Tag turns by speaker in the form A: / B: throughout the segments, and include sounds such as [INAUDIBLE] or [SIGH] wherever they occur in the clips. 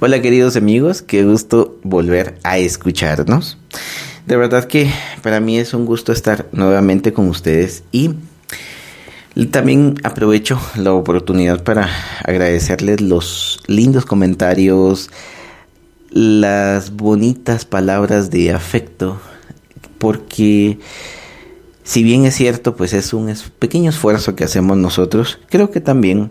A: Hola queridos amigos, qué gusto volver a escucharnos. De verdad que para mí es un gusto estar nuevamente con ustedes y también aprovecho la oportunidad para agradecerles los lindos comentarios, las bonitas palabras de afecto, porque si bien es cierto, pues es un pequeño esfuerzo que hacemos nosotros, creo que también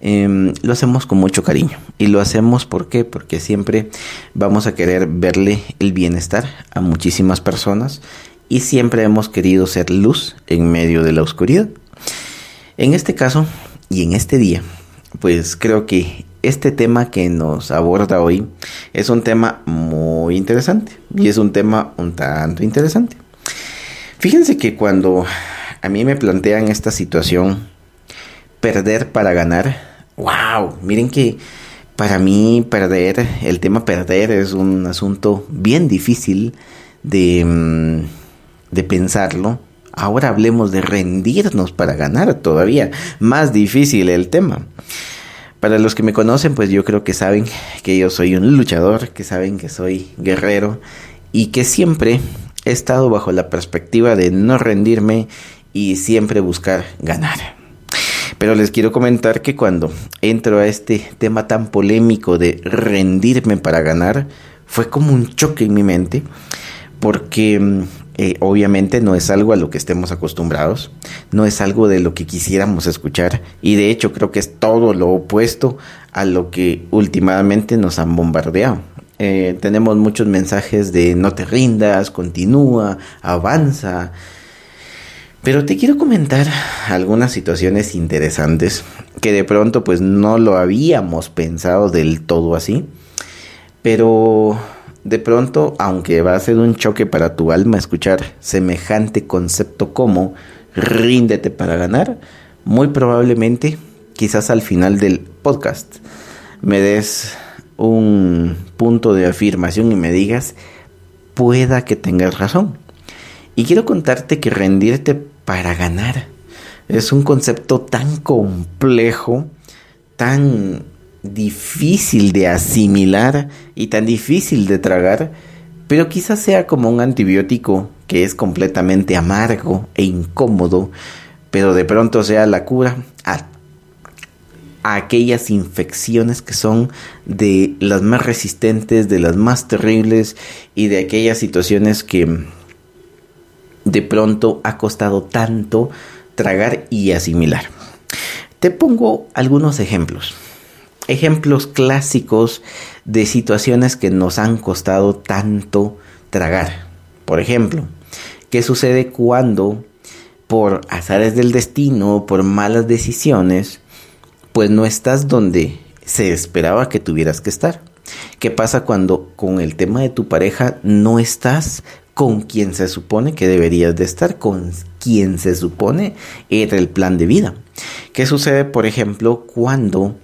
A: Em, lo hacemos con mucho cariño. Y lo hacemos ¿por porque siempre vamos a querer verle el bienestar a muchísimas personas y siempre hemos querido ser luz en medio de la oscuridad. En este caso y en este día, pues creo que este tema que nos aborda hoy es un tema muy interesante y es un tema un tanto interesante. Fíjense que cuando a mí me plantean esta situación, perder para ganar, wow, miren que para mí perder, el tema perder es un asunto bien difícil de, mm, de pensarlo. Ahora hablemos de rendirnos para ganar, todavía más difícil el tema. Para los que me conocen, pues yo creo que saben que yo soy un luchador, que saben que soy guerrero y que siempre he estado bajo la perspectiva de no rendirme y siempre buscar ganar. Pero les quiero comentar que cuando entro a este tema tan polémico de rendirme para ganar, fue como un choque en mi mente, porque mm, eh, obviamente no es algo a lo que estemos acostumbrados, no es algo de lo que quisiéramos escuchar, y de hecho creo que es todo lo opuesto a lo que últimamente nos han bombardeado. Eh, tenemos muchos mensajes de no te rindas, continúa, avanza, pero te quiero comentar algunas situaciones interesantes que de pronto pues no lo habíamos pensado del todo así. Pero de pronto, aunque va a ser un choque para tu alma escuchar semejante concepto como ríndete para ganar, muy probablemente quizás al final del podcast me des un punto de afirmación y me digas pueda que tengas razón. Y quiero contarte que rendirte para ganar. Es un concepto tan complejo, tan difícil de asimilar y tan difícil de tragar, pero quizás sea como un antibiótico que es completamente amargo e incómodo, pero de pronto sea la cura a, aquellas infecciones que son de las más resistentes, de las más terribles y de aquellas situaciones que de pronto ha costado tanto tragar y asimilar. Te pongo algunos ejemplos. Ejemplos clásicos de situaciones que nos han costado tanto tragar. Por ejemplo, ¿qué sucede cuando por azares del destino, por malas decisiones, pues no estás donde se esperaba que tuvieras que estar? ¿Qué pasa cuando con el tema de tu pareja no estás con quien se supone que deberías de estar, con quien se supone era el plan de vida. ¿Qué sucede, por ejemplo, cuando,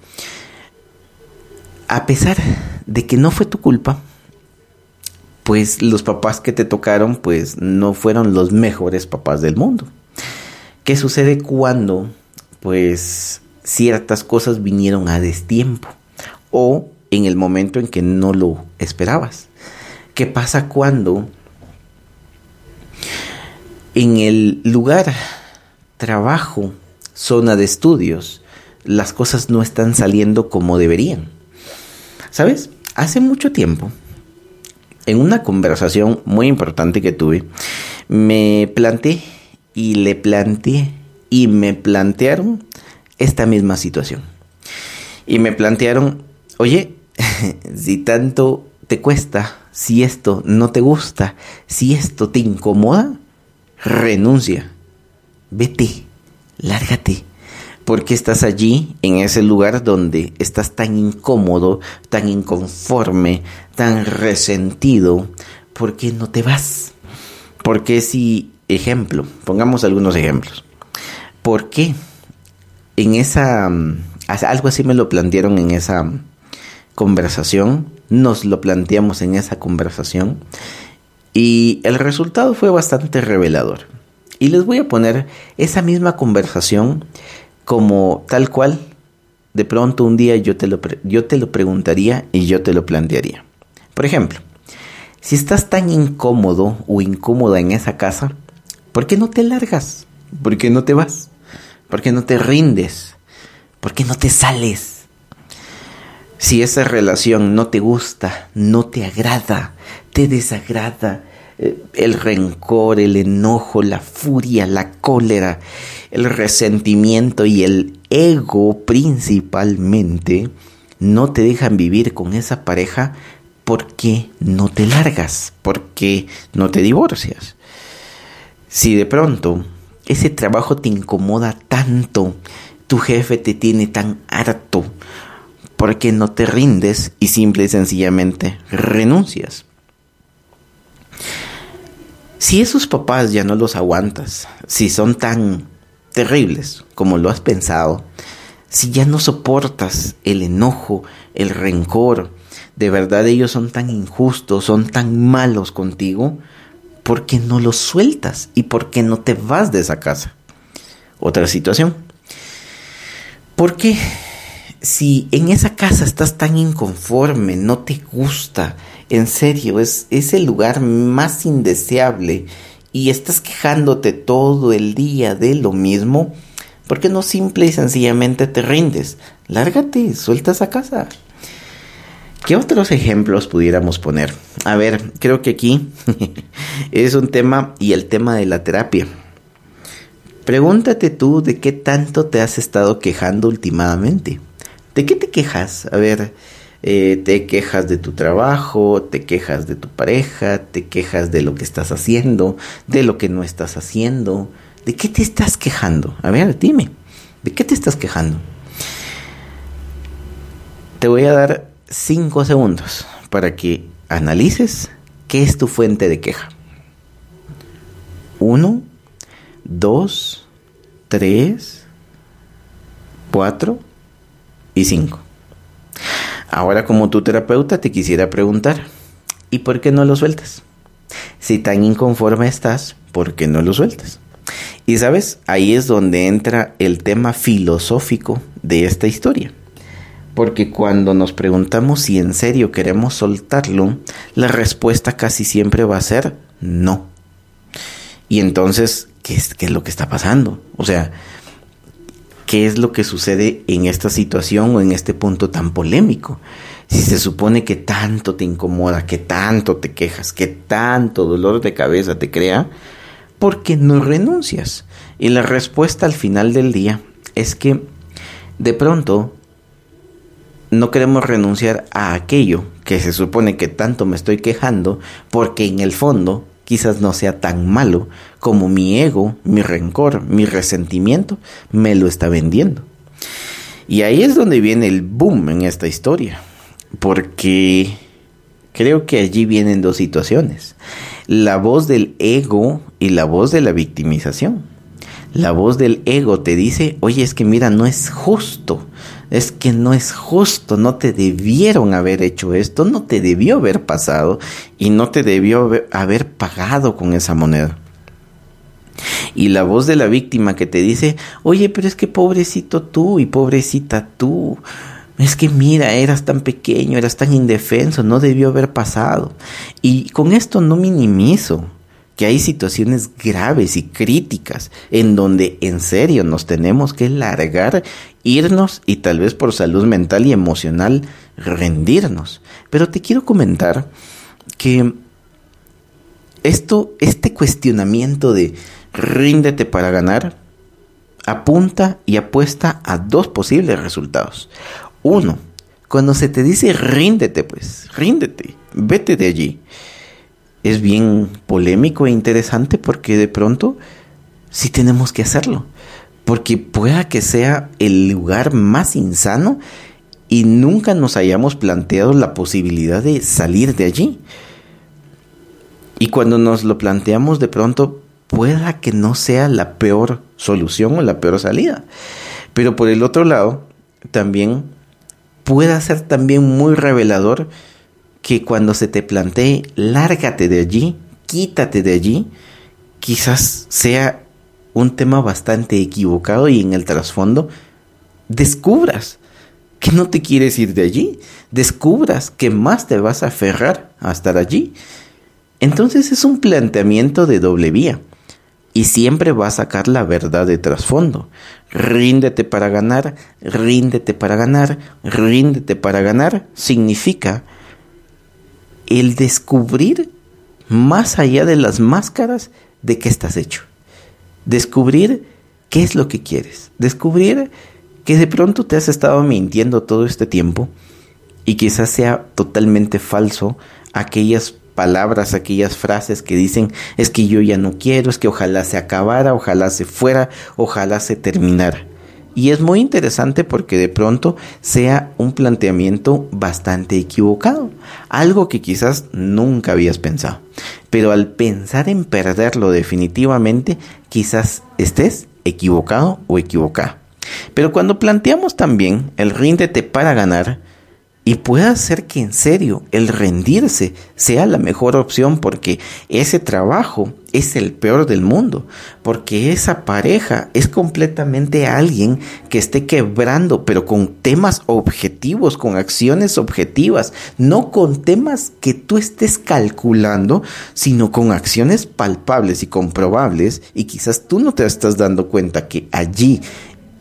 A: a pesar de que no fue tu culpa, pues los papás que te tocaron, pues no fueron los mejores papás del mundo? ¿Qué sucede cuando, pues, ciertas cosas vinieron a destiempo o en el momento en que no lo esperabas? ¿Qué pasa cuando en el lugar, trabajo, zona de estudios, las cosas no están saliendo como deberían. ¿Sabes? Hace mucho tiempo, en una conversación muy importante que tuve, me planteé y le planteé y me plantearon esta misma situación. Y me plantearon, oye, [LAUGHS] si tanto te cuesta, si esto no te gusta, si esto te incomoda, renuncia, vete, lárgate, porque estás allí en ese lugar donde estás tan incómodo, tan inconforme, tan resentido, ¿por qué no te vas? Porque si, ejemplo, pongamos algunos ejemplos, ¿por qué en esa, algo así me lo plantearon en esa conversación, nos lo planteamos en esa conversación y el resultado fue bastante revelador. Y les voy a poner esa misma conversación como tal cual de pronto un día yo te lo, yo te lo preguntaría y yo te lo plantearía. Por ejemplo, si estás tan incómodo o incómoda en esa casa, ¿por qué no te largas? ¿Por qué no te vas? ¿Por qué no te rindes? ¿Por qué no te sales? Si esa relación no te gusta, no te agrada, te desagrada, eh, el rencor, el enojo, la furia, la cólera, el resentimiento y el ego principalmente no te dejan vivir con esa pareja, ¿por qué no te largas? ¿Por qué no te divorcias? Si de pronto ese trabajo te incomoda tanto, tu jefe te tiene tan harto, ¿por qué no te rindes y simple y sencillamente renuncias? Si esos papás ya no los aguantas, si son tan terribles como lo has pensado, si ya no soportas el enojo, el rencor, de verdad ellos son tan injustos, son tan malos contigo, ¿por qué no los sueltas? ¿Y por qué no te vas de esa casa? Otra situación. Porque si en esa casa estás tan inconforme, no te gusta, en serio, es, es el lugar más indeseable y estás quejándote todo el día de lo mismo, ¿por qué no simple y sencillamente te rindes? Lárgate, suelta esa casa. ¿Qué otros ejemplos pudiéramos poner? A ver, creo que aquí [LAUGHS] es un tema y el tema de la terapia. Pregúntate tú de qué tanto te has estado quejando últimamente. ¿De qué te quejas? A ver, eh, te quejas de tu trabajo, te quejas de tu pareja, te quejas de lo que estás haciendo, de lo que no estás haciendo. ¿De qué te estás quejando? A ver, dime, ¿de qué te estás quejando? Te voy a dar cinco segundos para que analices qué es tu fuente de queja. Uno, dos, tres, cuatro y cinco. Ahora como tu terapeuta te quisiera preguntar, ¿y por qué no lo sueltas? Si tan inconforme estás, ¿por qué no lo sueltas? Y sabes, ahí es donde entra el tema filosófico de esta historia. Porque cuando nos preguntamos si en serio queremos soltarlo, la respuesta casi siempre va a ser no. Y entonces, ¿qué es, qué es lo que está pasando? O sea, ¿qué es lo que sucede en esta situación o en este punto tan polémico? Si se supone que tanto te incomoda, que tanto te quejas, que tanto dolor de cabeza te crea, ¿por qué no renuncias? Y la respuesta al final del día es que de pronto no queremos renunciar a aquello que se supone que tanto me estoy quejando, porque en el fondo quizás no sea tan malo como mi ego, mi rencor, mi resentimiento me lo está vendiendo. Y ahí es donde viene el boom en esta historia, porque creo que allí vienen dos situaciones, la voz del ego y la voz de la victimización. La voz del ego te dice, oye, es que mira, no es justo, es que no es justo, no te debieron haber hecho esto, no te debió haber pasado y no te debió haber pagado con esa moneda. Y la voz de la víctima que te dice, oye, pero es que pobrecito tú y pobrecita tú, es que mira, eras tan pequeño, eras tan indefenso, no debió haber pasado. Y con esto no minimizo que hay situaciones graves y críticas en donde en serio nos tenemos que largar, irnos y tal vez por salud mental y emocional rendirnos. Pero te quiero comentar que esto, este cuestionamiento de ríndete para ganar, apunta y apuesta a dos posibles resultados. Uno, cuando se te dice ríndete, pues, ríndete, vete de allí es bien polémico e interesante porque de pronto sí tenemos que hacerlo. Porque pueda que sea el lugar más insano y nunca nos hayamos planteado la posibilidad de salir de allí. Y cuando nos lo planteamos de pronto, pueda que no sea la peor solución o la peor salida. Pero por el otro lado, también pueda ser también muy revelador que cuando se te plantee, lárgate de allí, quítate de allí, quizás sea un tema bastante equivocado y en el trasfondo descubras que no te quieres ir de allí, descubras que más te vas a aferrar a estar allí. Entonces es un planteamiento de doble vía y siempre va a sacar la verdad de trasfondo. Ríndete para ganar, ríndete para ganar, ríndete para ganar significa el descubrir más allá de las máscaras de qué estás hecho. Descubrir qué es lo que quieres. Descubrir que de pronto te has estado mintiendo todo este tiempo y quizás sea totalmente falso aquellas palabras, aquellas frases que dicen es que yo ya no quiero, es que ojalá se acabara, ojalá se fuera, ojalá se terminara. Y es muy interesante porque de pronto sea un planteamiento bastante equivocado, algo que quizás nunca habías pensado. Pero al pensar en perderlo definitivamente, quizás estés equivocado o equivocada. Pero cuando planteamos también el ríndete para ganar, y puede ser que en serio el rendirse sea la mejor opción porque ese trabajo es el peor del mundo, porque esa pareja es completamente alguien que esté quebrando, pero con temas objetivos, con acciones objetivas, no con temas que tú estés calculando, sino con acciones palpables y comprobables, y quizás tú no te estás dando cuenta que allí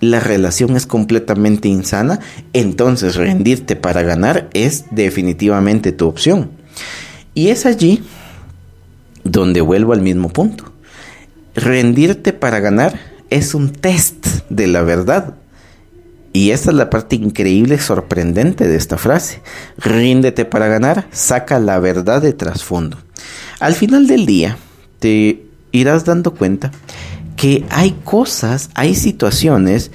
A: la relación es completamente insana, entonces rendirte para ganar es definitivamente tu opción. Y es allí donde vuelvo al mismo punto. Rendirte para ganar es un test de la verdad. Y esta es la parte increíble sorprendente de esta frase. Ríndete para ganar, saca la verdad de trasfondo. Al final del día, te irás dando cuenta que hay cosas, hay situaciones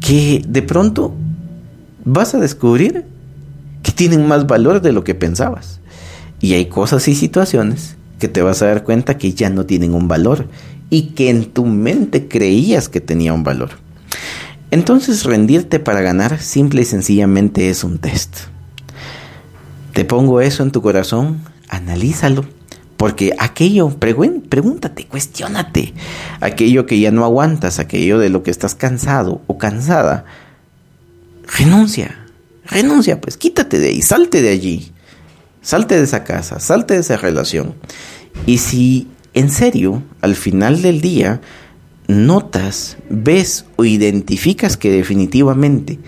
A: que de pronto vas a descubrir que tienen más valor de lo que pensabas. Y hay cosas y situaciones que te vas a dar cuenta que ya no tienen un valor y que en tu mente creías que tenía un valor. Entonces rendirte para ganar simple y sencillamente es un test. Te pongo eso en tu corazón, analízalo porque aquello, pregúntate, cuestionate, aquello que ya no aguantas, aquello de lo que estás cansado o cansada, renuncia, renuncia, pues quítate de ahí, salte de allí, salte de esa casa, salte de esa relación. Y si en serio, al final del día, notas, ves o identificas que definitivamente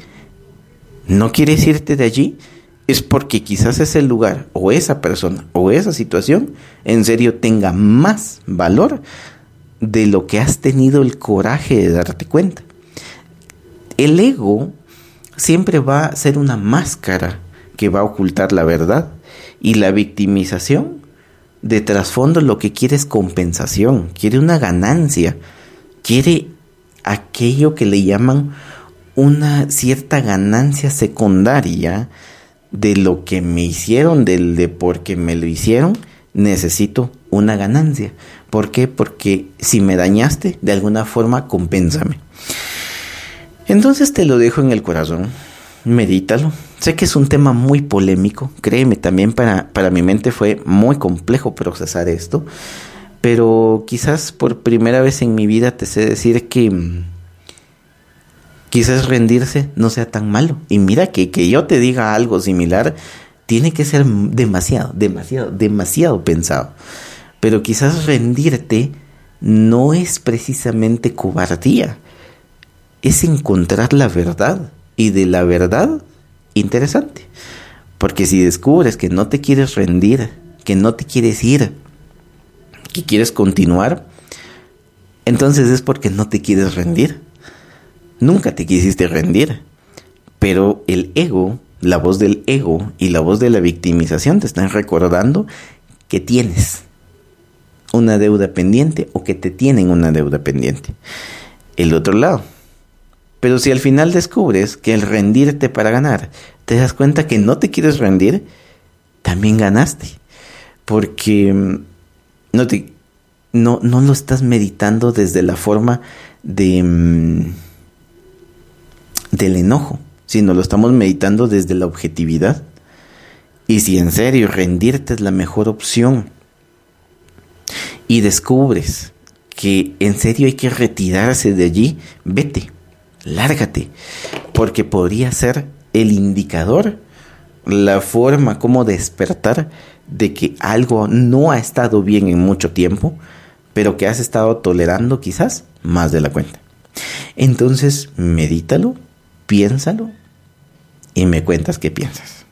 A: no quieres irte de allí, es porque quizás ese lugar o esa persona o esa situación en serio tenga más valor de lo que has tenido el coraje de darte cuenta. El ego siempre va a ser una máscara que va a ocultar la verdad y la victimización de trasfondo lo que quiere es compensación, quiere una ganancia, quiere aquello que le llaman una cierta ganancia secundaria de lo que me hicieron, del de porque me lo hicieron, necesito una ganancia. ¿Por qué? Porque si me dañaste, de alguna forma compénsame. Entonces te lo dejo en el corazón, medítalo. Sé que es un tema muy polémico, créeme, también para, para mi mente fue muy complejo procesar esto, pero quizás por primera vez en mi vida te sé decir que quizás rendirse no sea tan malo. Y mira que, que yo te diga algo similar, tiene que ser demasiado, demasiado, demasiado pensado. Pero quizás rendirte no es precisamente cobardía, es encontrar la verdad. Y de la verdad, interesante. Porque si descubres que no te quieres rendir, que no te quieres ir, que quieres continuar, entonces es porque no te quieres rendir. Nunca te quisiste rendir. Pero el ego, la voz del ego y la voz de la victimización te están recordando que tienes una deuda pendiente o que te tienen una deuda pendiente. El otro lado. Pero si al final descubres que el rendirte para ganar, te das cuenta que no te quieres rendir, también ganaste. Porque mm, no, te, no, no lo estás meditando desde la forma de... Mm, del enojo, sino lo estamos meditando desde la objetividad. Y si en serio rendirte es la mejor opción y descubres que en serio hay que retirarse de allí, vete, lárgate, porque podría ser el indicador, la forma como despertar de que algo no ha estado bien en mucho tiempo, pero que has estado tolerando quizás más de la cuenta. Entonces, medítalo, piénsalo y me cuentas qué piensas.